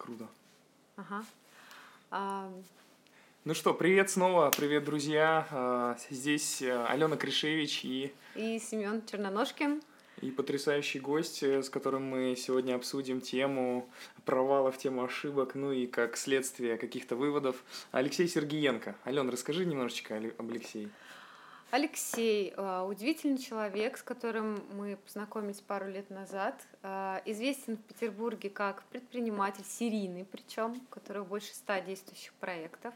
Круто. Ага. А, Ну что, привет снова, привет, друзья. А, Здесь э, Алена Кришевич и, и Семен Черноножкин. и потрясающий гость, э, с которым мы сегодня обсудим тему провалов, тему ошибок, ну и как следствие каких-то выводов. Алексей Сергиенко. Ален, расскажи немножечко об Алексее. Алексей а, удивительный человек, с которым мы познакомились пару лет назад. А, Известен в Петербурге как предприниматель, серийный причем, у которого больше ста действующих проектов.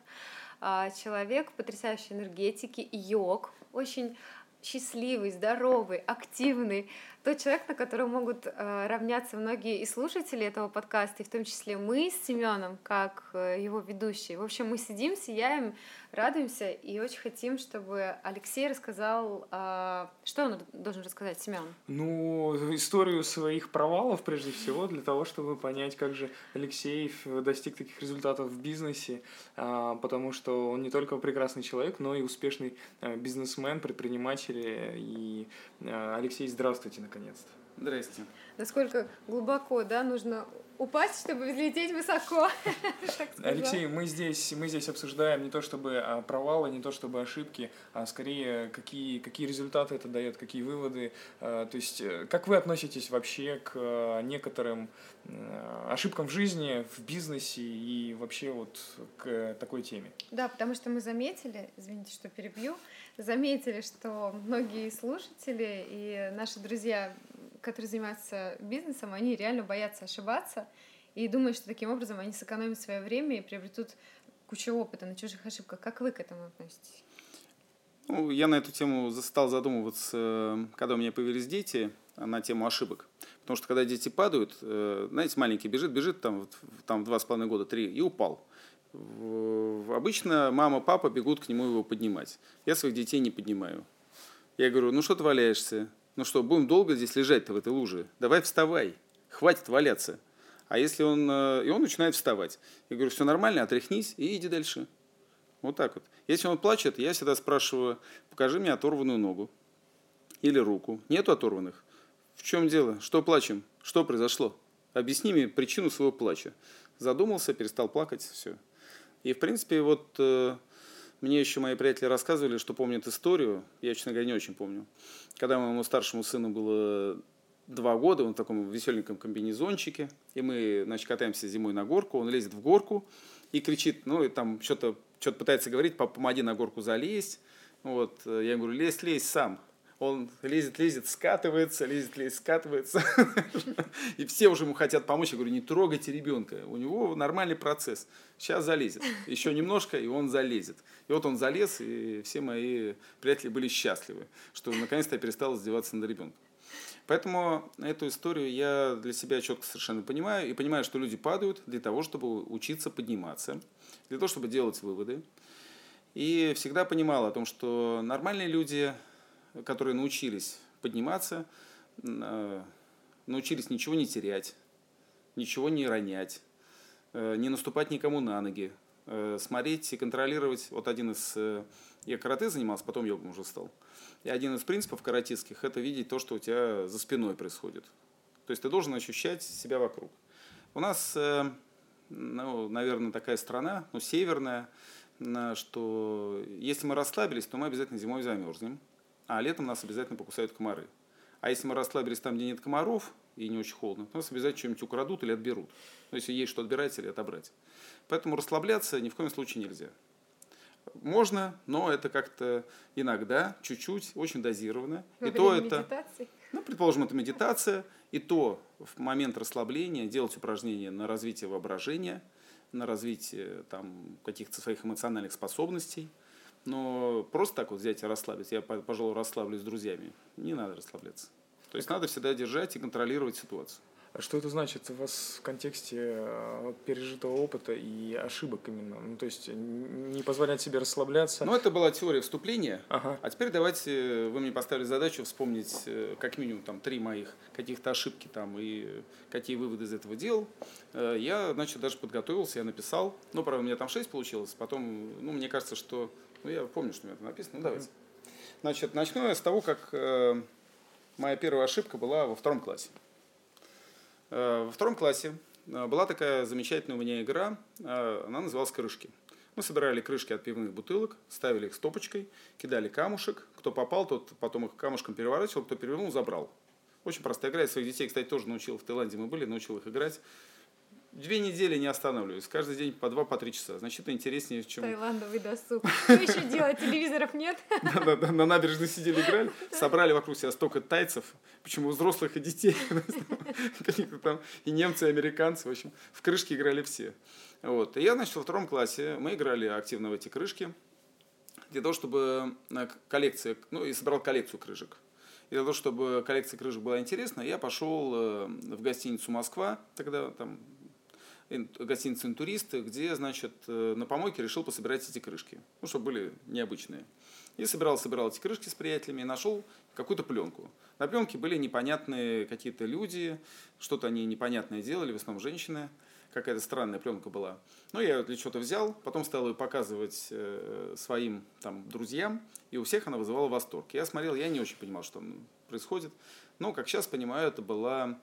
А, Человек потрясающей энергетики, йог, очень счастливый, здоровый, активный. Тот человек, на которого могут э, равняться многие и слушатели этого подкаста, и в том числе мы с Семеном, как э, его ведущие. В общем, мы сидим, сияем, радуемся и очень хотим, чтобы Алексей рассказал, э, что он должен рассказать, Семен. Ну, историю своих провалов, прежде всего, для того, чтобы понять, как же Алексей достиг таких результатов в бизнесе, а, потому что он не только прекрасный человек, но и успешный э, бизнесмен, предприниматель. И Алексей, здравствуйте, наконец-то. Здрасте. Насколько глубоко, да, нужно упасть, чтобы взлететь высоко. Алексей, мы здесь, мы здесь обсуждаем не то чтобы а, провалы, не то чтобы ошибки, а скорее какие, какие результаты это дает, какие выводы. А, То есть, э, как вы относитесь вообще к а, некоторым э, ошибкам в жизни, в бизнесе и вообще вот к такой теме? Да, потому что мы заметили, извините, что перебью, заметили, что многие слушатели и наши друзья, которые занимаются бизнесом, они реально боятся ошибаться и думают, что таким образом они сэкономят свое время и приобретут кучу опыта на чужих ошибках. Как вы к этому относитесь? Ну, я на эту тему стал задумываться, э, когда у меня появились дети, а, на тему ошибок. Потому что когда дети падают, э, знаете, маленький бежит, бежит там, там в два с половиной года, три, и упал. Обычно мама, папа бегут к нему его поднимать. Я своих детей не поднимаю. Я говорю, ну что ты валяешься? Ну что, будем долго здесь лежать-то в этой луже? Давай вставай, хватит валяться. А если он... э, И он начинает вставать. Я говорю, все нормально, отряхнись и иди дальше. Вот так вот. Если он плачет, я всегда спрашиваю, покажи мне оторванную ногу или руку. Нету оторванных? В чем дело? Что плачем? Что произошло? Объясни мне причину своего плача. Задумался, перестал плакать, все. И, в принципе, вот э, мне еще мои приятели рассказывали, что помнят историю, я, честно говоря, не очень помню. Когда моему старшему сыну было два года, он в таком веселеньком комбинезончике, и мы, значит, катаемся зимой на горку, он лезет в горку и кричит, ну, и там что-то что пытается говорить, папа, помоги на горку залезть. Вот, я ему говорю, лезь, лезь сам. Он лезет, лезет, скатывается, лезет, лезет, скатывается. И все уже ему хотят помочь. Я говорю, не трогайте ребенка. У него нормальный процесс. Сейчас залезет. Еще немножко, и он залезет. И вот он залез, и все мои приятели были счастливы, что наконец-то я перестал издеваться над ребенком. Поэтому эту историю я для себя четко совершенно понимаю. И понимаю, что люди падают для того, чтобы учиться подниматься, для того, чтобы делать выводы. И всегда понимал о том, что нормальные люди, которые научились подниматься, э, научились ничего не терять, ничего не ронять, э, не наступать никому на ноги, э, смотреть и контролировать. Вот один из... Я карате занимался, потом йогом уже стал. И один из принципов каратистских – это видеть то, что у тебя за спиной происходит. То есть ты должен ощущать себя вокруг. У нас, ну, наверное, такая страна, ну, северная, на- что если мы расслабились, то мы обязательно зимой замерзнем, а летом нас обязательно покусают комары. А если мы расслабились там, где нет комаров и не очень холодно, то нас обязательно что-нибудь украдут или отберут. Ну, если есть что отбирать или отобрать. Поэтому расслабляться ни в коем случае нельзя. Можно, но это как-то иногда, чуть-чуть, очень дозированно. Во и то это, медитации? ну, предположим, это медитация, и то в момент расслабления делать упражнения на развитие воображения, на развитие там, каких-то своих эмоциональных способностей. Но просто так вот взять и расслабиться, я, по- пожалуй, расслаблюсь с друзьями, не надо расслабляться. То есть надо всегда держать и контролировать ситуацию. А что это значит у вас в контексте э, пережитого опыта и ошибок именно? Ну, то есть не позволять себе расслабляться. Но это была теория вступления. Ага. А теперь давайте, вы мне поставили задачу вспомнить э, как минимум там три моих каких-то ошибки там и э, какие выводы из этого делал. Э, Я, значит, даже подготовился, я написал. Ну, правда, у меня там шесть получилось. Потом, ну, мне кажется, что... Ну, я помню, что у меня там написано. Ну, давайте. Значит, начну я с того, как э, моя первая ошибка была во втором классе. Э, Во втором классе э, была такая замечательная у меня игра, э, она называлась «Крышки». Мы собирали крышки от пивных бутылок, ставили их стопочкой, кидали камушек. Кто попал, тот потом их камушком переворачивал, кто перевернул, забрал. Очень простая игра. Я своих детей, кстати, тоже научил в Таиланде. Мы были, научил их играть. Две недели не останавливаюсь. Каждый день по два, по три часа. Значительно интереснее, чем... Таиландовый досуг. Что еще делать? Телевизоров нет? Да-да-да, на набережной сидели, играли. Собрали вокруг себя столько тайцев. Почему взрослых и детей. Каких-то там и немцы, и американцы. В общем, в крышки играли все. Вот. И я, значит, во втором классе мы играли активно в эти крышки. Для того, чтобы коллекция... Ну, и собрал коллекцию крышек. И для того, чтобы коллекция крышек была интересна, я пошел э, в гостиницу «Москва», тогда там гостиница «Интуристы», где, значит, э, на помойке решил пособирать эти крышки, ну, чтобы были необычные. И собирал, собирал эти крышки с приятелями и нашел какую-то пленку. На пленке были непонятные какие-то люди, что-то они непонятное делали, в основном женщины. Какая-то странная пленка была. Но я для чего-то взял, потом стал ее показывать э, своим там, друзьям, и у всех она вызывала восторг. Я смотрел, я не очень понимал, что там происходит. Но, как сейчас понимаю, это была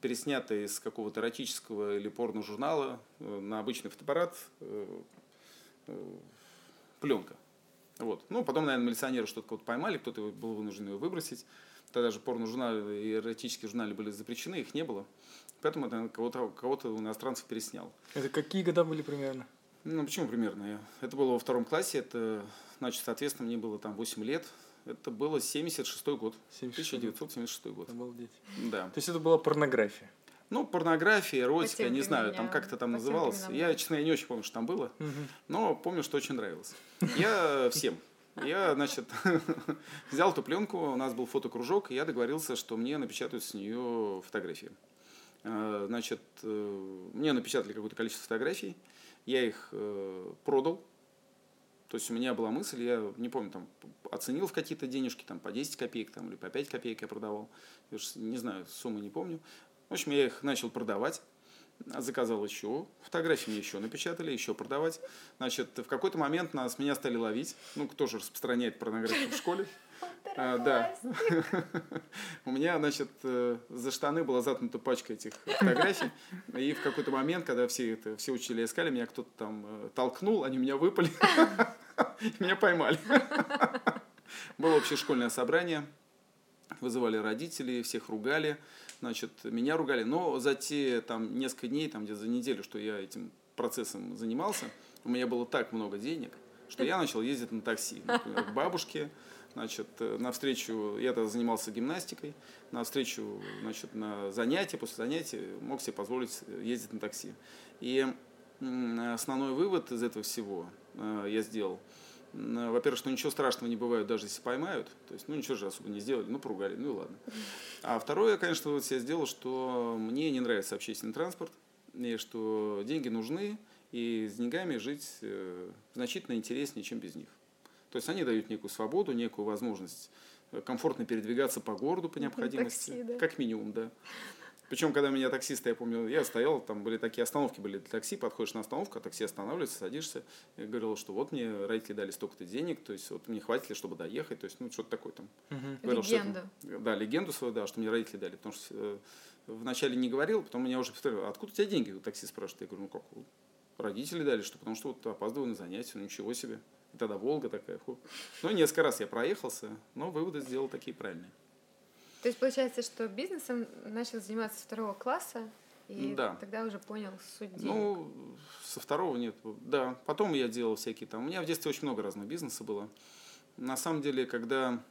переснятая из какого-то эротического или порно-журнала э, на обычный фотоаппарат э, э, пленка. Вот. Ну, потом, наверное, милиционеры что-то кого-то поймали, кто-то был вынужден ее выбросить. Тогда же порно-журналы и эротические журналы были запрещены, их не было. Поэтому наверное, кого-то, кого-то у иностранцев переснял. Это какие года были примерно? Ну, почему примерно? Это было во втором классе, это, значит, соответственно, мне было там 8 лет. Это было 76 год. 76 1976 год. Обалдеть. Да. То есть это была порнография? Ну, порнография, эротика, не знаю, там как-то там называлось. Я, честно, я не очень помню, что там было, угу. но помню, что очень нравилось. Я всем. Я, значит, взял эту пленку, у нас был фотокружок, и я договорился, что мне напечатают с нее фотографии. А, значит, э, мне напечатали какое-то количество фотографий, я их э, продал, то есть у меня была мысль, я не помню, там, оценил в какие-то денежки, там, по 10 копеек, там, или по 5 копеек я продавал. Я уж не знаю, суммы не помню. В общем, я их начал продавать. Заказал еще, фотографии мне еще напечатали, еще продавать. Значит, в какой-то момент нас, меня стали ловить. Ну, кто же распространяет порнографию в школе? А, да. У меня, значит, э, за штаны была затнута пачка этих фотографий. И в какой-то момент, когда все, это, все учителя искали, меня кто-то там э, толкнул, они меня выпали. Меня поймали. Было общешкольное собрание. Вызывали родителей, всех ругали. Значит, меня ругали. Но за те там несколько дней, там где за неделю, что я этим процессом занимался, у меня было так много денег, что я начал ездить на такси. Например, к бабушке, значит, э, на встречу, я тогда занимался гимнастикой, на встречу, значит, на занятия, после занятий мог себе позволить ездить на такси. И основной вывод из этого всего э, я сделал. Во-первых, что ничего страшного не бывает, даже если поймают. То есть, ну, ничего же особо не сделали, ну, поругали, ну и ладно. А второе, конечно, вот я сделал, что мне не нравится общественный транспорт, и что деньги нужны, и с деньгами жить э, значительно интереснее, чем без них. То есть они дают некую свободу, некую возможность э, комфортно передвигаться по городу по необходимости. Такси, да. Как минимум, да. Причем, когда меня таксисты, я помню, я стоял, там были такие остановки были для такси, подходишь на остановку, а такси останавливается, садишься. Я говорил, что вот мне родители дали столько-то денег, то есть вот мне хватит ли, чтобы доехать, то есть ну что-то такое там. Угу. Говорил, легенду. Что, да, легенду свою, да, что мне родители дали, потому что э, вначале не говорил, потом меня уже повторил, откуда у тебя деньги, такси спрашивает. Я говорю, ну как, родители дали, что потому что вот опаздываю на занятия, ну ничего себе. И тогда Волга такая. Фу. Ну, несколько раз я проехался, но выводы сделал такие правильные. То есть получается, что бизнесом начал заниматься со второго класса, и да. тогда уже понял суть денег. Ну, со второго нет. Да, потом я делал всякие там. У меня в детстве очень много разных бизнеса было. На самом деле, когда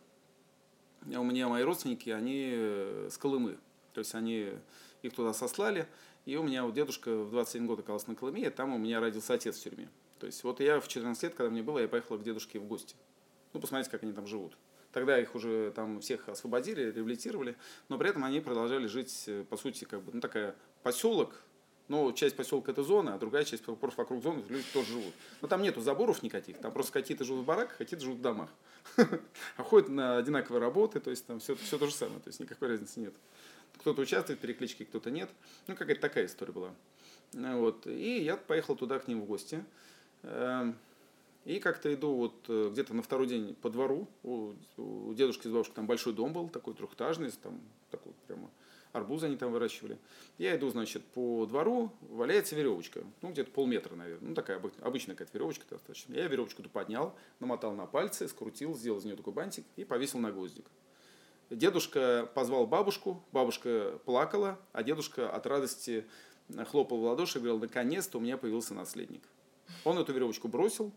у меня мои родственники, они э, с Колымы. То есть они их туда сослали. И у меня вот дедушка в 21 год оказался на Колыме, и там у меня родился отец в тюрьме. То есть вот я в 14 лет, когда мне было, я поехал к дедушке в гости. Ну, посмотреть, как они там живут. Тогда их уже там всех освободили, реабилитировали, но при этом они продолжали жить, э, по сути, как бы, ну, такая поселок, но часть поселка это зона, а другая часть просто вокруг зоны люди тоже живут. Но там нету заборов никаких, там просто какие-то живут в бараках, какие-то живут в домах. А ходят на одинаковые работы, то есть там все, все то же самое, то есть никакой разницы нет. Кто-то участвует в перекличке, кто-то нет. Ну, какая-то такая история была. Вот. И я поехал туда к ним в гости. И как-то иду вот э, где-то на второй день по двору. У, у дедушки с бабушкой там большой дом был, такой трехэтажный, там такой прямо арбузы они там выращивали. Я иду, значит, по двору, валяется веревочка, ну, где-то полметра, наверное, ну, такая обычная какая-то веревочка достаточно. Я веревочку-то поднял, намотал на пальцы, скрутил, сделал из нее такой бантик и повесил на гвоздик. Дедушка позвал бабушку, бабушка плакала, а дедушка от радости хлопал в ладоши и говорил, наконец-то у меня появился наследник. Он эту веревочку бросил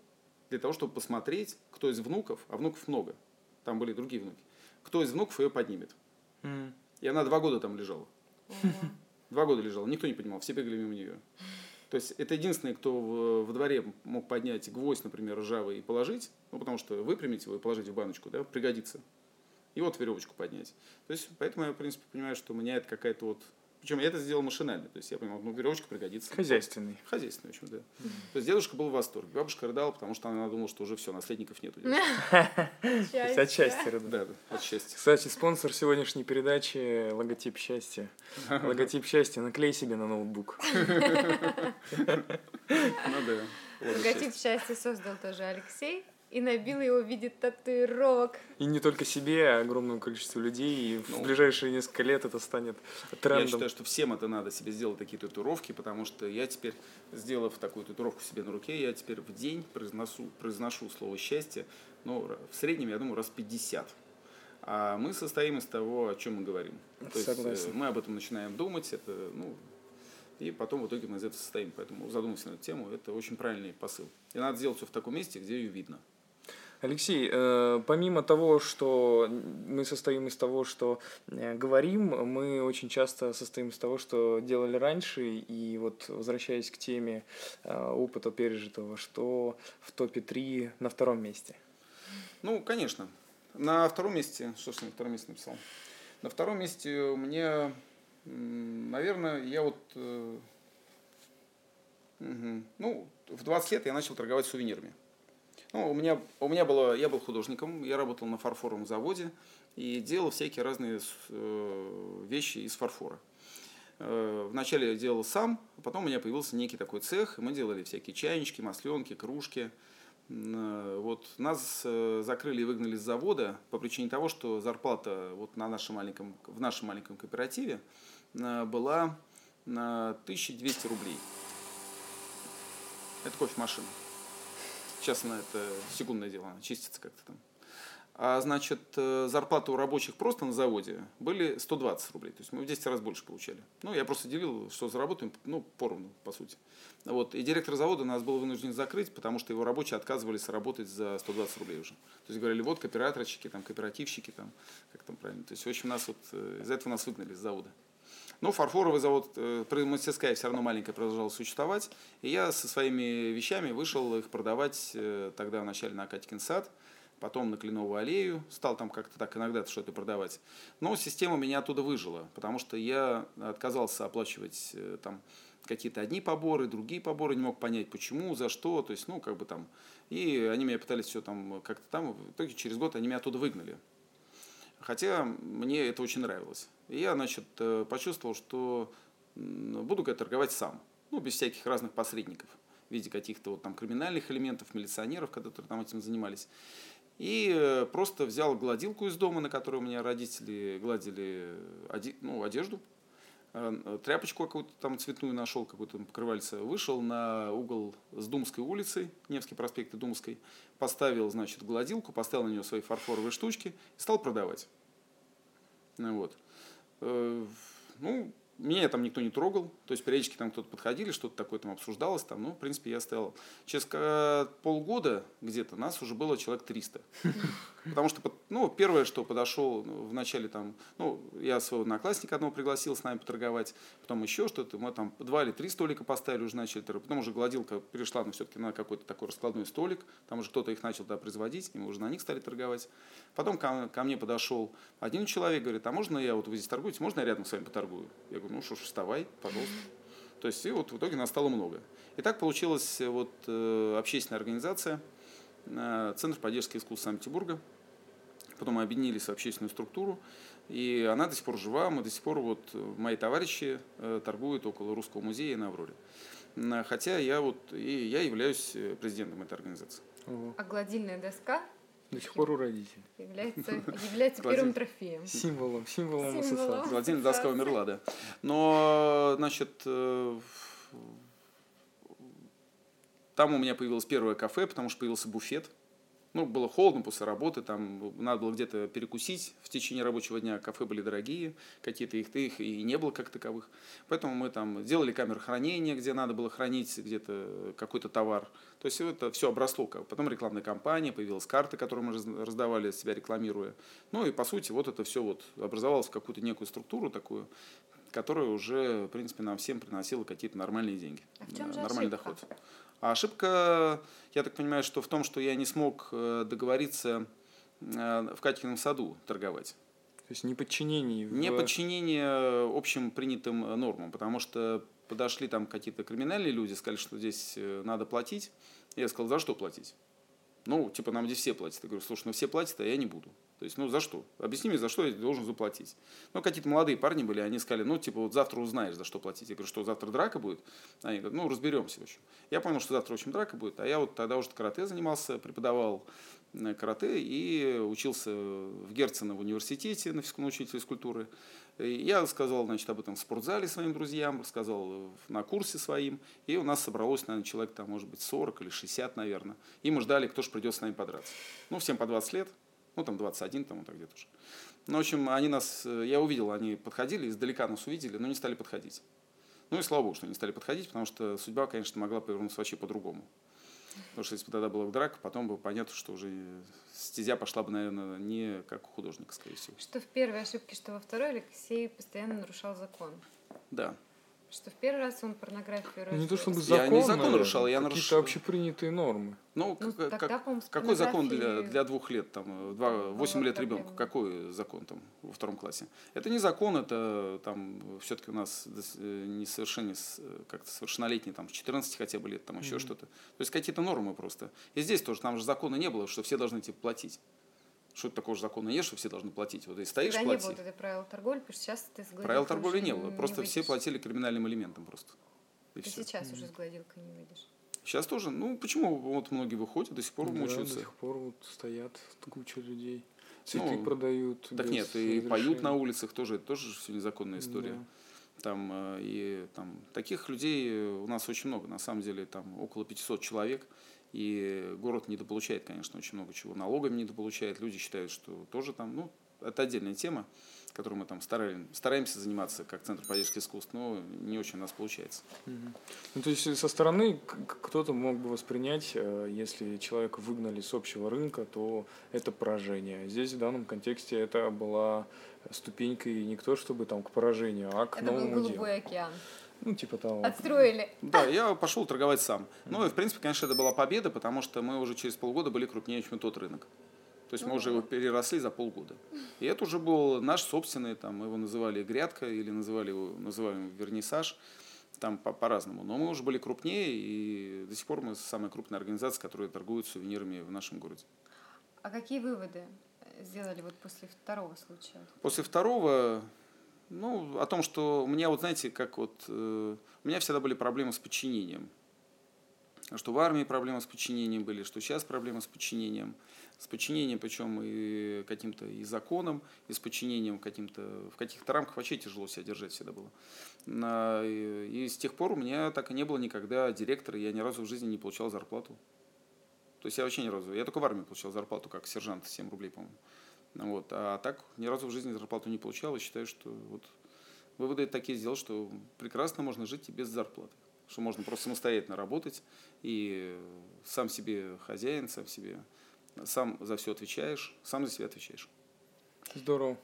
для того, чтобы посмотреть, кто из внуков, а внуков много, там были другие внуки, кто из внуков ее поднимет. Mm. И она два года там лежала. Два года лежала, никто не понимал, все бегали мимо нее. То есть это единственный, кто в, в дворе мог поднять гвоздь, например, ржавый и положить, ну, потому что выпрямить его и положить в баночку, да, пригодится. И вот веревочку поднять. То есть, поэтому я, в принципе, понимаю, что у меня это какая-то вот причем я это сделал машинально. То есть я понимал, ну, веревочка пригодится. Хозяйственный. Хозяйственный, в общем, да. Mm-hmm. То есть дедушка был в восторге. Бабушка рыдала, потому что она думала, что уже все, наследников нету. От счастья Да, да, от счастья. Кстати, спонсор сегодняшней передачи – логотип счастья. Логотип счастья наклей себе на ноутбук. Ну да. Логотип счастья создал тоже Алексей и набил его в виде татуировок. И не только себе, а огромному количеству людей. И ну, в ближайшие несколько лет это станет трендом. Я считаю, что всем это надо себе сделать такие татуировки, потому что я теперь, сделав такую татуировку себе на руке, я теперь в день произношу, произношу слово «счастье», ну, в среднем, я думаю, раз 50. А мы состоим из того, о чем мы говорим. То Согласен. есть мы об этом начинаем думать, это, ну, и потом в итоге мы из этого состоим. Поэтому задумайся на эту тему, это очень правильный посыл. И надо сделать все в таком месте, где ее видно. Алексей, э, помимо того, что мы состоим из того, что э, говорим, мы очень часто состоим из того, что делали раньше, и вот возвращаясь к теме э, опыта пережитого, что в топе 3 на втором месте? Ну, конечно. На втором месте, что ж на втором месте написал? На втором месте у меня, наверное, я вот, ну, в 20 лет я начал торговать сувенирами. Ну, у меня, у меня было, я был художником, я работал на фарфоровом заводе и делал всякие разные э, вещи из фарфора. Э, вначале я делал сам, а потом у меня появился некий такой цех, и мы делали всякие чайнички, масленки, кружки. Э, вот нас закрыли и выгнали с завода по причине того, что зарплата вот на нашем маленьком, в нашем маленьком кооперативе была на 1200 рублей. Это кофемашина. Сейчас она это секундное дело, она чистится как-то там. А значит, э, зарплаты у рабочих просто на заводе были 120 рублей. То есть мы в 10 раз больше получали. Ну, я просто делил, что заработаем, ну, поровну, по сути. Вот. И директор завода нас был вынужден закрыть, потому что его рабочие отказывались работать за 120 рублей уже. То есть говорили, вот кооператорщики, там, кооперативщики, там, как там правильно. То есть, в общем, нас вот, э, из-за этого нас выгнали с завода. Но фарфоровый завод, э, мастерская все равно маленькая продолжала существовать. И я со своими вещами вышел их продавать э, тогда вначале на Катькин сад, потом на Кленовую аллею. Стал там как-то так иногда что-то продавать. Но система меня оттуда выжила, потому что я отказался оплачивать э, там какие-то одни поборы, другие поборы, не мог понять, почему, за что, то есть, ну, как бы там. И они меня пытались все там как-то там, в итоге через год они меня оттуда выгнали. Хотя мне это очень нравилось. И я, значит, э, почувствовал, что буду торговать сам, ну, без всяких разных посредников в виде каких-то вот там криминальных элементов, милиционеров, которые там этим занимались. И э, просто взял гладилку из дома, на которой у меня родители гладили ну, одежду, тряпочку какую-то там цветную нашел, какую-то покрывальце, вышел на угол с Думской улицей, Невский проспект и Думской, поставил, значит, гладилку, поставил на нее свои фарфоровые штучки и стал продавать. Ну, вот. Э, ну, меня там никто не трогал, то есть периодически там кто-то подходили, что-то такое там обсуждалось, там, ну, в принципе, я стоял. Через полгода где-то нас уже было человек 300. Потому что, ну, первое, что подошел в начале там, ну, я своего одноклассника одного пригласил с нами поторговать, потом еще что-то, мы там два или три столика поставили, уже начали торговать, потом уже гладилка перешла на все-таки на какой-то такой раскладной столик, там уже кто-то их начал да, производить, и мы уже на них стали торговать. Потом ко, ко мне подошел один человек, говорит, а можно я, вот вы здесь торгуете, можно я рядом с вами поторгую? Я говорю, ну что ж, вставай, пожалуйста. То есть, и вот в итоге нас стало много. И так получилась вот э, общественная организация, э, Центр поддержки искусств Санкт-Петербурга, потом мы объединились в общественную структуру, и она до сих пор жива, мы до сих пор, вот мои товарищи э, торгуют около Русского музея на Авроре. Хотя я вот, и я являюсь э, президентом этой организации. А гладильная доска До сих пор у родителей. Является, является первым трофеем. Символом, символом, Символом. ассоциации. Владимир доска умерла, да. Но, значит, э, там у меня появилось первое кафе, потому что появился буфет. Ну, было холодно после работы, там надо было где-то перекусить в течение рабочего дня. Кафе были дорогие, какие-то их, их и не было как таковых. Поэтому мы там делали камеры хранения, где надо было хранить где-то какой-то товар. То есть это все обросло. Потом рекламная кампания, появилась карта, которую мы раз- раздавали, себя рекламируя. Ну и по сути вот это все вот образовалось в какую-то некую структуру такую, которая уже, в принципе, нам всем приносила какие-то нормальные деньги. А в чем же нормальный ошибка? доход. А ошибка, я так понимаю, что в том, что я не смог э, договориться э, в Катькином саду торговать. То есть неподчинение. в- Неподчинение общим принятым э, нормам, потому что подошли там какие-то криминальные люди, сказали, что здесь э, надо платить. Я сказал, за что платить? Ну, типа, нам здесь все платят. Я говорю, слушай, ну все платят, а я не буду. То есть, ну за что? Объясни мне, за что я должен заплатить. Ну, какие-то молодые парни были, они сказали, ну, типа, вот завтра узнаешь, за что платить. Я говорю, что завтра драка будет? Они говорят, ну, разберемся, в общем. Я понял, что завтра, в общем, драка будет, а я вот тогда уже карате занимался, преподавал э, карате и учился в Герцена в университете на физкультурном учителя физкультуры. Я сказал, значит, об этом в спортзале своим друзьям, рассказал на курсе своим, и у нас собралось, наверное, человек там, может быть, 40 или 60, наверное. И мы ждали, кто же придет с нами подраться. Ну, всем по 20 лет, ну, там 21, там вот так где-то уже. Ну, в общем, они нас, э, я увидел, они подходили, издалека нас увидели, но не стали подходить. Ну и слава богу, что не стали подходить, потому что судьба, конечно, могла повернуться вообще по-другому. Потому что если бы тогда была драка, потом бы понятно, что уже стезя пошла бы, наверное, не как у художника, скорее всего. Что в первой ошибке, что во второй Алексей постоянно нарушал закон. Да. Что в первый раз он порнографию Ну, не то чтобы разделил. Я закон, не закон наверное, нарушал, я какие-то нарушил- общепринятые нормы. Ну, Ну, как- тогда, как- по-моему, с какой закон для, для двух лет, там, э, два, 8 лет ребенку? Какой закон там во втором классе? Это не закон, это там все-таки у нас э, несовершенне, с- э, как-то совершеннолетний, там, с 14 хотя бы лет, там еще Мгм. что-то. То есть какие-то нормы просто. И здесь тоже, там же закона не было, что все должны типа платить. Что такого же закона нет, что все должны платить. Вот если стоишь, Тогда не плати. было вот этой правила торговли, потому что сейчас ты с гладилкой Правил торговли не было, просто все выйдешь. платили криминальным элементом просто. И Ты всё. сейчас уже с гладилкой не выйдешь. Сейчас тоже, ну почему вот многие выходят, до сих пор Да, мучаются. до сих пор вот стоят куча людей. Цветы Ну, продают. Так нет, и поют разрешения. на улицах тоже, это тоже все незаконная история. Да. Там, э, и, там, таких людей э, у нас очень много, на самом деле там около 500 человек, и город недополучает, конечно, очень много чего. Налогами недополучает, люди считают, что тоже там, ну, это отдельная тема, которой мы там стараем, стараемся заниматься как Центр поддержки искусств, но не очень у нас получается. Мгм. Ну, то есть со стороны к- к- кто-то мог бы воспринять, э, если человека выгнали с общего рынка, то это поражение. Здесь в данном контексте это была ступенькой не то чтобы там к поражению, а к Это был новому делу. голубой океан. Ну, типа того. Отстроили. Да, я пошел торговать сам. Ну и, в принципе, конечно, это была победа, потому что мы уже через полгода были крупнее, чем тот рынок. То есть мы уже его переросли за полгода. И это уже был наш собственный, там, мы его называли грядка или называли его, называем вернисаж, там по- по-разному. Но мы уже были крупнее, и до сих пор мы самая крупная организация, которая торгует сувенирами в нашем городе. А какие выводы сделали вот после второго случая? После второго, ну, о том, что у меня, вот знаете, как вот, э, у меня всегда были проблемы с подчинением. Что в армии проблемы с подчинением были, что сейчас проблемы с подчинением. С подчинением, причем и каким-то и законам, и с подчинением каким-то, в каких-то рамках вообще тяжело себя держать всегда было. И, и с тех пор у меня так и не было никогда директора, я ни разу в жизни не получал зарплату. То есть я вообще ни разу, я только в армии получал зарплату, как сержант, 7 рублей, по-моему. Вот. А так ни разу в жизни зарплату не получал и считаю, что вот выводы такие сделал, что прекрасно можно жить и без зарплаты. Что можно просто самостоятельно работать и сам себе хозяин, сам себе сам за все отвечаешь, сам за себя отвечаешь. Здорово.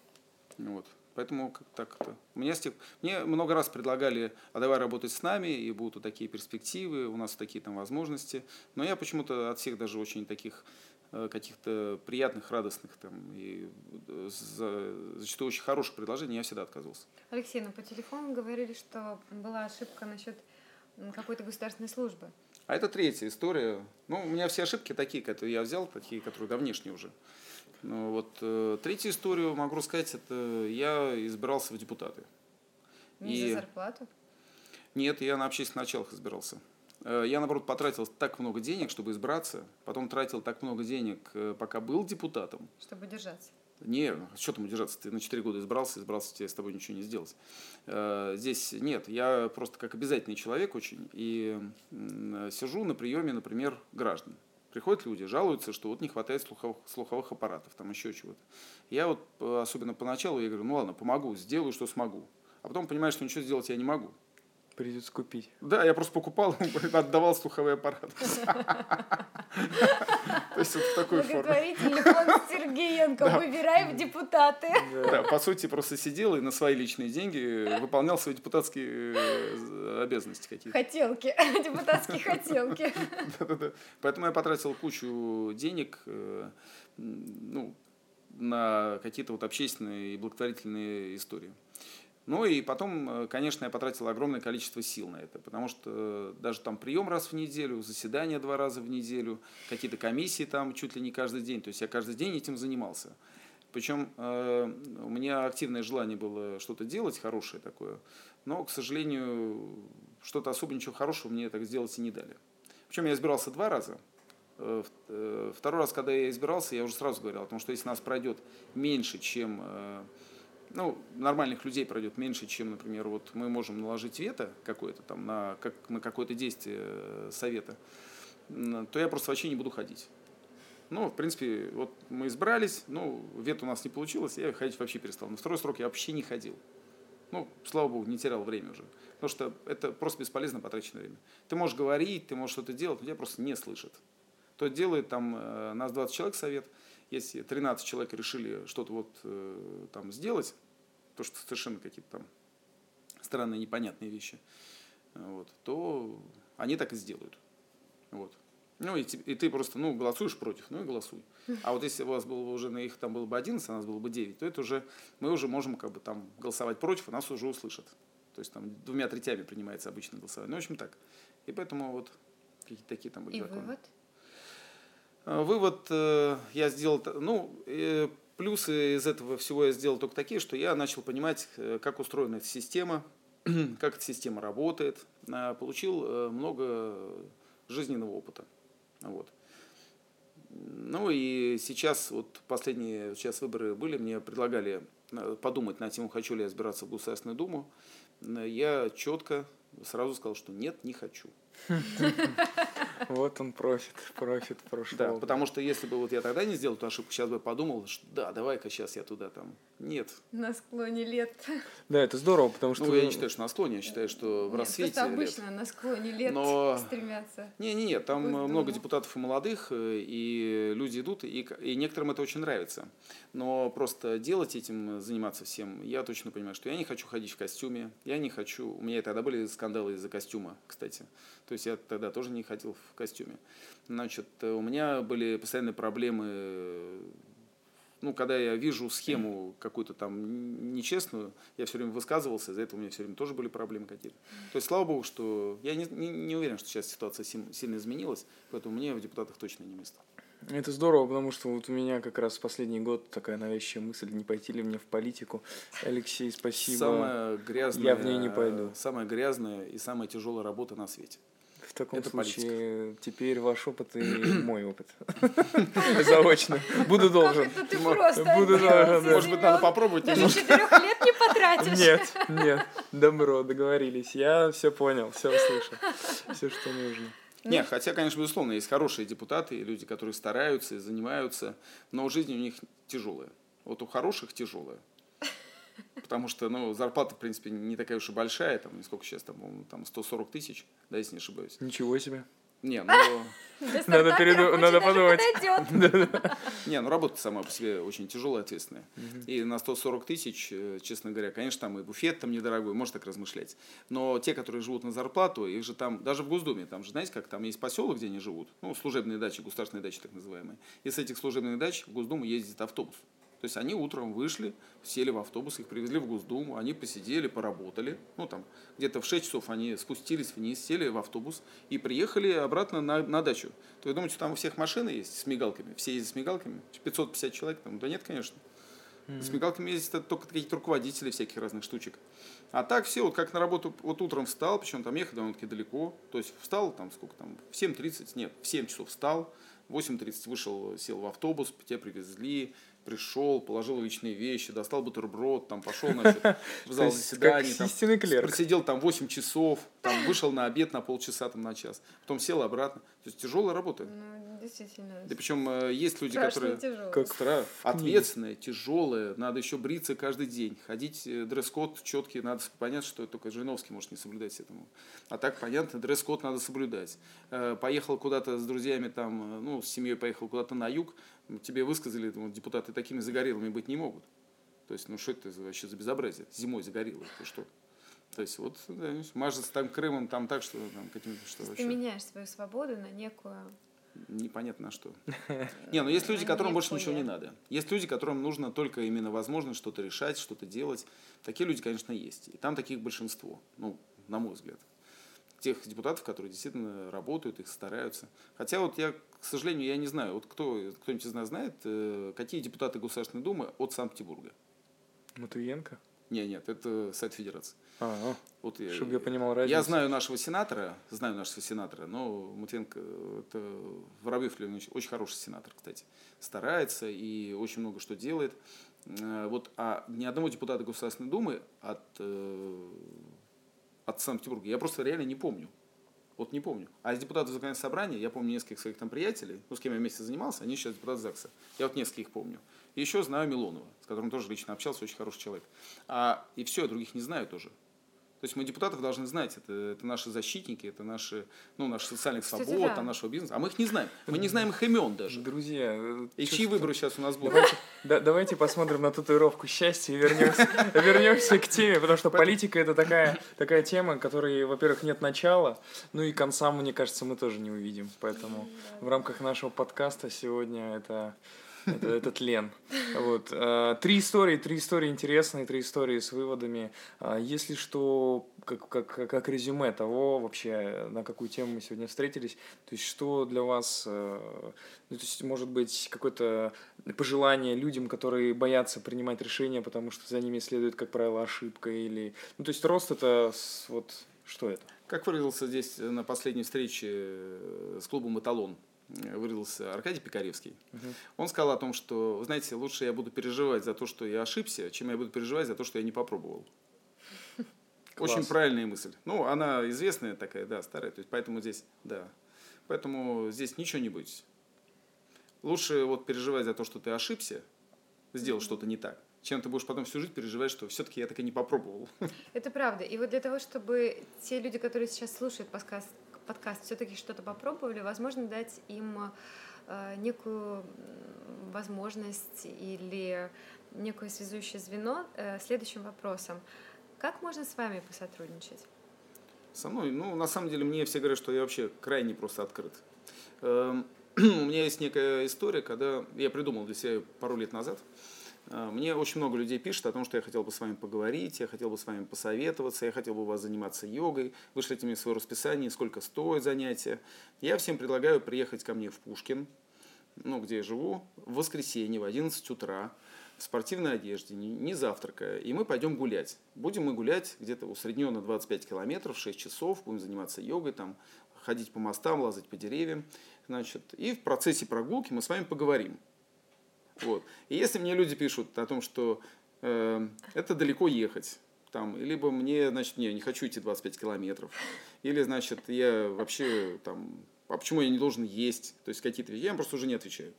Вот. Поэтому как так это. Тех... Мне много раз предлагали, а давай работать с нами, и будут вот такие перспективы, у нас такие там возможности. Но я почему-то от всех даже очень таких каких-то приятных, радостных там и э, за- зачастую очень хороших предложений я всегда отказывался. Алексей, ну по телефону говорили, что была ошибка насчет какой-то государственной службы. А это третья история. Ну, у меня все ошибки такие, которые я взял, такие, которые да, внешние уже. Ну, вот э, третью историю могу рассказать, это я избирался в депутаты. Не И- за зарплату. Нет, я на общественных началах избирался. Э, я, наоборот, потратил так много денег, чтобы избраться, потом тратил так много денег, э, пока был депутатом. Чтобы держаться. Не, что там удержаться? Ты на 4 года избрался, избрался, тебе с тобой ничего не сделать. Э, здесь нет, я просто как обязательный человек очень, и сижу на приеме, например, граждан. Приходят люди, жалуются, что вот не хватает слуховых, слуховых аппаратов, там еще чего-то. Я вот, особенно поначалу, я говорю, ну ладно, помогу, сделаю, что смогу. А потом понимаю, что ничего сделать я не могу. Придется купить. Да, я просто покупал, отдавал слуховой аппарат. То есть вот в такой форме. Благотворительный фонд Сергеенко, выбираем депутаты. Да, по сути, просто сидел и на свои личные деньги выполнял свои депутатские э, обязанности какие-то. Хотелки, депутатские хотелки. Да-да-да. Поэтому я потратил кучу денег, э, ну, на какие-то вот общественные и благотворительные истории. Ну и потом, э, конечно, я потратил огромное количество сил на это, потому что э, даже там прием раз в неделю, заседания два раза в неделю, какие-то комиссии там чуть ли не каждый день. То есть я каждый день этим занимался. Причем э, у меня активное желание было что-то делать хорошее такое, но, к сожалению, что-то особо ничего хорошего мне так сделать и не дали. Причем я избирался два раза. Второй раз, когда я избирался, я уже сразу говорил о том, что если нас пройдет меньше, чем ну, нормальных людей пройдет меньше, чем, например, вот мы можем наложить вето какое-то там на, как, на какое-то действие э, совета, то я просто вообще не буду ходить. Ну, в принципе, вот мы избрались, ну, вето у нас не получилось, я ходить вообще перестал. На второй срок я вообще не ходил. Ну, слава богу, не терял время уже. Потому что это просто бесполезно потраченное время. Ты можешь говорить, ты можешь что-то делать, но тебя просто не слышат. То делает там, э, нас 20 человек совет, если 13 человек решили что-то вот э, там сделать, то, что совершенно какие-то там странные, непонятные вещи, вот, то они так и сделают. Вот. Ну, и, и ты просто, ну, голосуешь против, ну и голосуй. А вот если у вас было уже на их там было бы 11, а нас было бы 9, то это уже, мы уже можем как бы там голосовать против, а нас уже услышат. То есть там двумя третями принимается обычно голосование. Ну, в общем, так. И поэтому вот какие-то такие там были И законы. вывод? Э, вывод э, я сделал, ну, э, плюсы из этого всего я сделал только такие, что я начал понимать, как устроена эта система, как эта система работает, получил много жизненного опыта. Вот. Ну и сейчас, вот последние сейчас выборы были, мне предлагали подумать над тем, хочу ли я избираться в Государственную Думу. Я четко сразу сказал, что нет, не хочу. Вот он профит, профит прошел. Да, потому что если бы вот я тогда не сделал эту ошибку, сейчас бы подумал, что да, давай-ка сейчас я туда там. Нет. На склоне лет. Да, это здорово, потому что... Ну, я не считаю, что на склоне, я считаю, что в рассвете Просто обычно лет. на склоне лет Но... стремятся. Не, не, не, там много депутатов и молодых, э, и люди идут, и, и некоторым это очень нравится. Но просто делать этим, заниматься всем, я точно понимаю, что я не хочу ходить в костюме, я не хочу... У меня тогда были скандалы из-за костюма, кстати. То есть я тогда тоже не ходил в костюме. Значит, у меня были постоянные проблемы ну, когда я вижу схему какую-то там нечестную, я все время высказывался, из-за этого у меня все время тоже были проблемы какие-то. То есть, слава богу, что я не, не, не уверен, что сейчас ситуация сильно изменилась, поэтому мне в депутатах точно не место. Это здорово, потому что вот у меня как раз последний год такая навязчивая мысль, не пойти ли мне в политику. Алексей, спасибо. Самая грязная, я в ней не пойду. Самая грязная и самая тяжелая работа на свете. В таком это случае политика. теперь ваш опыт и мой опыт. Заочно. Буду должен. Как это ты просто Буду должен. Может быть, надо попробовать. Даже четырех лет не потратишь. Нет, нет. Добро, договорились. Я все понял, все услышал. Все, что нужно. Нет, хотя, конечно, безусловно, есть хорошие депутаты, люди, которые стараются и занимаются, но жизнь у них тяжелая. Вот у хороших тяжелая. Потому что, ну, зарплата, в принципе, не такая уж и большая, там, сколько сейчас, там, там 140 тысяч, да, если не ошибаюсь. Ничего себе. Не, ну... Надо, переду... Надо подумать. Не, ну работа сама по себе очень тяжелая, ответственная. И на 140 тысяч, э, честно говоря, конечно, там и буфет там недорогой, можно так размышлять. Но те, которые живут на зарплату, их же там, даже в Госдуме, там же, знаете, как там есть поселок, где они живут, ну, служебные дачи, государственные дачи так называемые. И с этих служебных дач в Госдуму ездит автобус. То есть они утром вышли, сели в автобус, их привезли в Госдуму, они посидели, поработали. Ну, там, где-то в 6 часов они спустились вниз, сели в автобус и приехали обратно на, на дачу. То вы думаете, там у всех машины есть с мигалками? Все ездят с мигалками? 550 человек там? Да нет, конечно. Mm-hmm. Смекалками ездят только какие-то руководители всяких разных штучек. А так все, вот как на работу, вот утром встал, причем там ехать довольно-таки далеко, то есть встал там сколько там, в 7.30, нет, в 7 часов встал, в 8.30 вышел, сел в автобус, тебя привезли, пришел, положил личные вещи, достал бутерброд, там пошел, значит, в зал заседаний, там, просидел там 8 часов, там вышел на обед на полчаса, там на час, потом сел обратно. То есть тяжелая работа. Ну, действительно. Да причем э, есть люди, Страшно которые как стра... ответственные, тяжелые, надо еще бриться каждый день, ходить э, дресс-код четкий, надо понять, что только Жириновский может не соблюдать этому. А так понятно, дресс-код надо соблюдать. Э, поехал куда-то с друзьями там, ну, с семьей поехал куда-то на юг, тебе высказали, вот, депутаты такими загорелыми быть не могут. То есть, ну что это вообще за безобразие? Зимой загорелый, ты что? То есть вот да, мажется там Крымом там так, что там каким-то что вообще. Ты меняешь свою свободу на некую непонятно на что. Не, ну есть люди, которым больше ничего не надо. Есть люди, которым нужно только именно возможность что-то решать, что-то делать. Такие люди, конечно, есть. И там таких большинство, ну, на мой взгляд. Тех депутатов, которые действительно работают, их стараются. Хотя вот я, к сожалению, я не знаю, вот кто, кто-нибудь из нас знает, э, какие депутаты Государственной Думы от Санкт-Петербурга? Матвиенко? Нет, нет, это сайт Федерации. А, вот я, чтобы я понимал разницу. Я знаю нашего сенатора, знаю нашего сенатора, но Матвенко, это Воробьев Леонидович, очень хороший сенатор, кстати. Старается и очень много что делает. Э, вот, а ни одного депутата Государственной Думы от, э, от Санкт-Петербурга я просто реально не помню. Вот не помню. А из депутатов законодательного собрания я помню нескольких своих там приятелей, ну, с кем я вместе занимался, они сейчас депутаты ЗАГСа. Я вот нескольких помню. И еще знаю Милонова, с которым тоже лично общался, очень хороший человек. А, и все, других не знаю тоже. То есть мы депутатов должны знать, это, это наши защитники, это наши, ну, наши социальных Кстати, свобод, да. нашего бизнеса. А мы их не знаем. Мы не знаем их имен даже. Друзья, э, и чьи выборы сейчас у нас будут? Давайте, да, давайте посмотрим на татуировку счастья и вернемся, вернемся к теме, потому что политика это такая, такая тема, которой, во-первых, нет начала, ну и конца, мне кажется, мы тоже не увидим. Поэтому в рамках нашего подкаста сегодня это это, это тлен. Вот. А, три истории, три истории интересные, три истории с выводами. А, если что, как, как, как резюме того вообще, на какую тему мы сегодня встретились, то есть что для вас, э, ну, то есть может быть какое-то пожелание людям, которые боятся принимать решения, потому что за ними следует, как правило, ошибка или... Ну, то есть рост это вот что это? Как выразился здесь на последней встрече э, с клубом «Эталон», выразился Аркадий Пикаревский. Угу. Он сказал о том, что, вы знаете, лучше я буду переживать за то, что я ошибся, чем я буду переживать за то, что я не попробовал. Класс. Очень правильная мысль. Ну, она известная такая, да, старая, то есть поэтому здесь, да. Поэтому здесь ничего не будет. Лучше вот переживать за то, что ты ошибся, сделал mm-hmm. что-то не так, чем ты будешь потом всю жизнь переживать, что все-таки я так и не попробовал. Это правда. И вот для того, чтобы те люди, которые сейчас слушают подкаст, подкаст все-таки что-то попробовали, возможно, дать им э, некую возможность или некое связующее звено э, следующим вопросом. Как можно с вами посотрудничать? Со мной? Ну, на самом деле, мне все говорят, что я вообще крайне просто открыт. Эм, у меня есть некая история, когда я придумал для себя пару лет назад – мне очень много людей пишет о том, что я хотел бы с вами поговорить, я хотел бы с вами посоветоваться, я хотел бы у вас заниматься йогой, вышлите мне свое расписание, сколько стоит занятие. Я всем предлагаю приехать ко мне в Пушкин, ну, где я живу, в воскресенье в 11 утра, в спортивной одежде, не, не завтракая, и мы пойдем гулять. Будем мы гулять где-то усредненно 25 километров, 6 часов, будем заниматься йогой, там, ходить по мостам, лазать по деревьям. Значит, и в процессе прогулки мы с вами поговорим. Вот. И если мне люди пишут о том, что э, это далеко ехать, там, либо мне, значит, не, не хочу идти 25 километров, или, значит, я вообще там, а почему я не должен есть, то есть какие-то вещи, я им просто уже не отвечаю.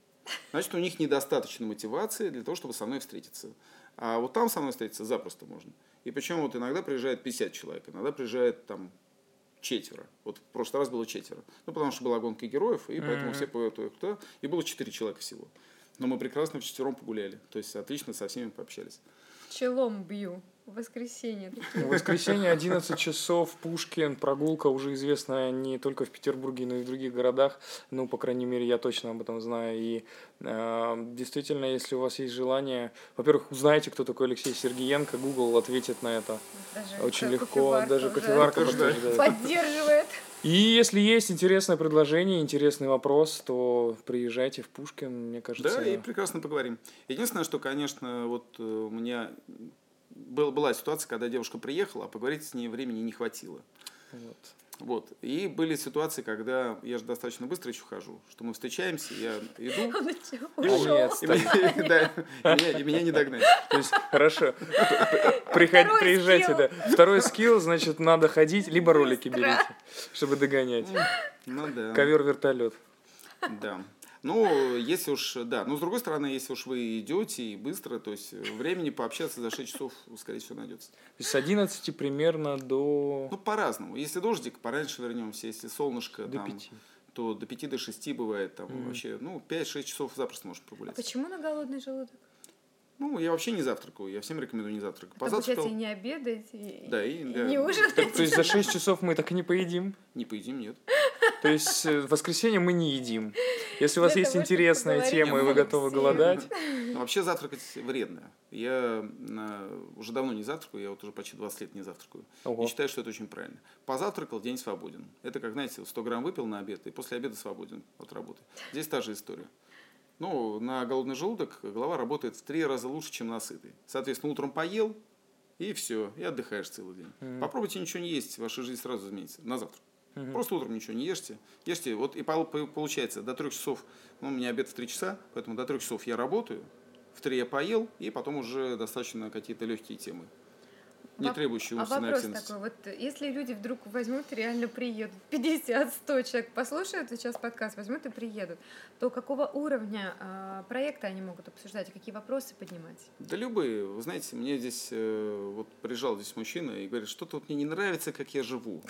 Значит, у них недостаточно мотивации для того, чтобы со мной встретиться. А вот там со мной встретиться запросто можно. И причем вот иногда приезжает 50 человек, иногда приезжает там четверо. Вот в прошлый раз было четверо. Ну, потому что была гонка героев, и поэтому mm-hmm. все туда. И было четыре человека всего. Но мы прекрасно вчетвером погуляли. То есть отлично со всеми пообщались. Челом бью. В воскресенье. В воскресенье 11 часов, Пушкин, прогулка уже известная не только в Петербурге, но и в других городах. Ну, по крайней мере, я точно об этом знаю. И э, действительно, если у вас есть желание, во-первых, узнаете, кто такой Алексей Сергеенко, Google ответит на это. Даже Очень легко, даже кофеварка подтверждает. Поддерживает. И если есть интересное предложение, интересный вопрос, то приезжайте в Пушкин, мне кажется. Да, и прекрасно поговорим. Единственное, что, конечно, вот э, у меня был, была ситуация, когда девушка приехала, а поговорить с ней времени не хватило. Вот. Вот. И были ситуации, когда я же достаточно быстро еще хожу, что мы встречаемся, я иду, Он и, ушел. Нет, и меня, да, и меня- и меня не догнать. То есть, хорошо, Приход- Второй приезжайте, скилл. да. Второй скилл, значит, надо ходить, либо ролики Быстро. берите, чтобы догонять. Ну да. Ковер-вертолет. Да. Ну, если уж, да. Но с другой стороны, если уж вы идете и быстро, то есть времени пообщаться за 6 часов, скорее всего, найдется. То есть с 11 примерно до, Ну, по-разному. Если дождик, пораньше вернемся. Если солнышко, до там, 5. то до 5 до 6 бывает. Там Мгм. вообще, ну, 5-6 часов запросто можешь А прогуляться. почему на голодный желудок? Ну, я вообще не завтракаю. Я всем рекомендую не завтракать. Так, получается, и Позавтракал, не обедаете, и, Да, и- и да. не ужинаете. То есть за 6 часов мы так и не поедим. не поедим, нет. То есть э, в воскресенье мы не едим. Если у вас есть интересная тема, и вы готовы голодать, Ну, вообще завтракать вредно. Я э, уже давно не завтракаю, я вот уже почти 20 лет не завтракаю. Ого. И считаю, что это очень правильно. Позавтракал, день свободен. Это как, знаете, 100 грамм выпил на обед, и после обеда свободен от работы. Здесь та же история. Ну, на голодный желудок голова работает в три раза лучше, чем на сытый. Соответственно, утром поел, и все, и отдыхаешь целый день. Мгм. Попробуйте ничего не есть, ваша жизнь сразу изменится. На завтрак. Мгм. Просто утром ничего не ешьте. Ешьте, вот и пол- по- получается, до трех часов, ну, у меня обед в три часа, поэтому до трех часов я работаю, в три я поел, и потом уже достаточно какие-то легкие темы, не требующие А умственной вопрос активности. такой, вот если люди вдруг возьмут и реально приедут, 50-100 человек послушают сейчас подкаст, возьмут и приедут, то какого уровня а, проекта они могут обсуждать, какие вопросы поднимать? Да любые. Вы знаете, мне здесь, э, вот приезжал здесь мужчина и говорит, что-то вот мне не нравится, как я живу.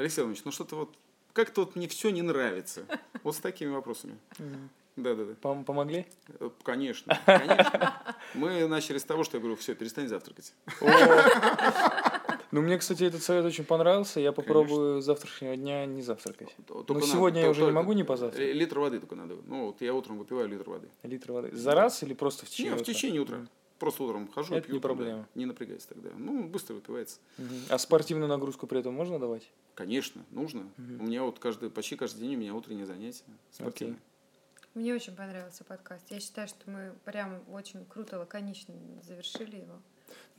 Алексей Иванович, ну что-то вот, как-то вот мне все не нравится. Вот с такими вопросами. Мгм. Да-да-да. Пом- Помогли? Э, Конечно, конечно. Мы начали с того, что я говорю, все, перестань завтракать. Ну, мне, кстати, этот совет очень понравился. Я попробую с завтрашнего дня не завтракать. Только надо- сегодня я то- уже не могу не позавтракать. Литр воды только надо. Ну, вот я утром выпиваю литр воды. Литр воды. За раз или просто в течение в утра? течение утра. Просто утром хожу, Это пью. не там, да. проблема. Не напрягайся тогда. Ну, быстро выпивается. Мгм. А спортивную нагрузку при этом можно давать? Конечно, нужно. Мгм. У меня вот каждый, почти каждый день у меня утренние занятия спортивные. Мне очень понравился подкаст. Я считаю, что мы прям очень круто, лаконично завершили его.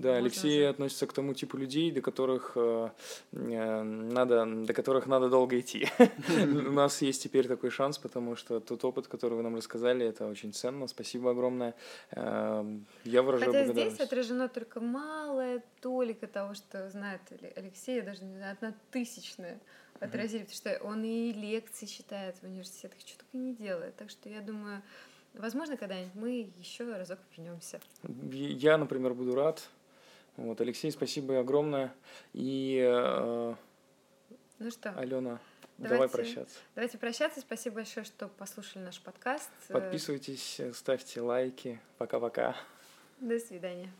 Да, Можно Алексей уже. относится к тому типу людей, до которых э, э, надо, до которых надо долго идти. У нас есть теперь такой шанс, потому что тот опыт, который вы нам рассказали, это очень ценно. Спасибо огромное. Э, Я выражаю Хотя здесь отражено только малая толика того, что знает Але- Алексей, я даже не знаю, одна тысячная отразили, потому что он и лекции читает в университетах, что только не делает. Так что я думаю, возможно, когда-нибудь мы еще разок вернемся. Я, например, буду рад. Вот, Алексей, спасибо огромное. И э, Ну что, Алена, давай Давайте. прощаться. давайте прощаться. Спасибо большое, что послушали наш подкаст. Подписывайтесь, ставьте лайки. Пока-пока. До свидания.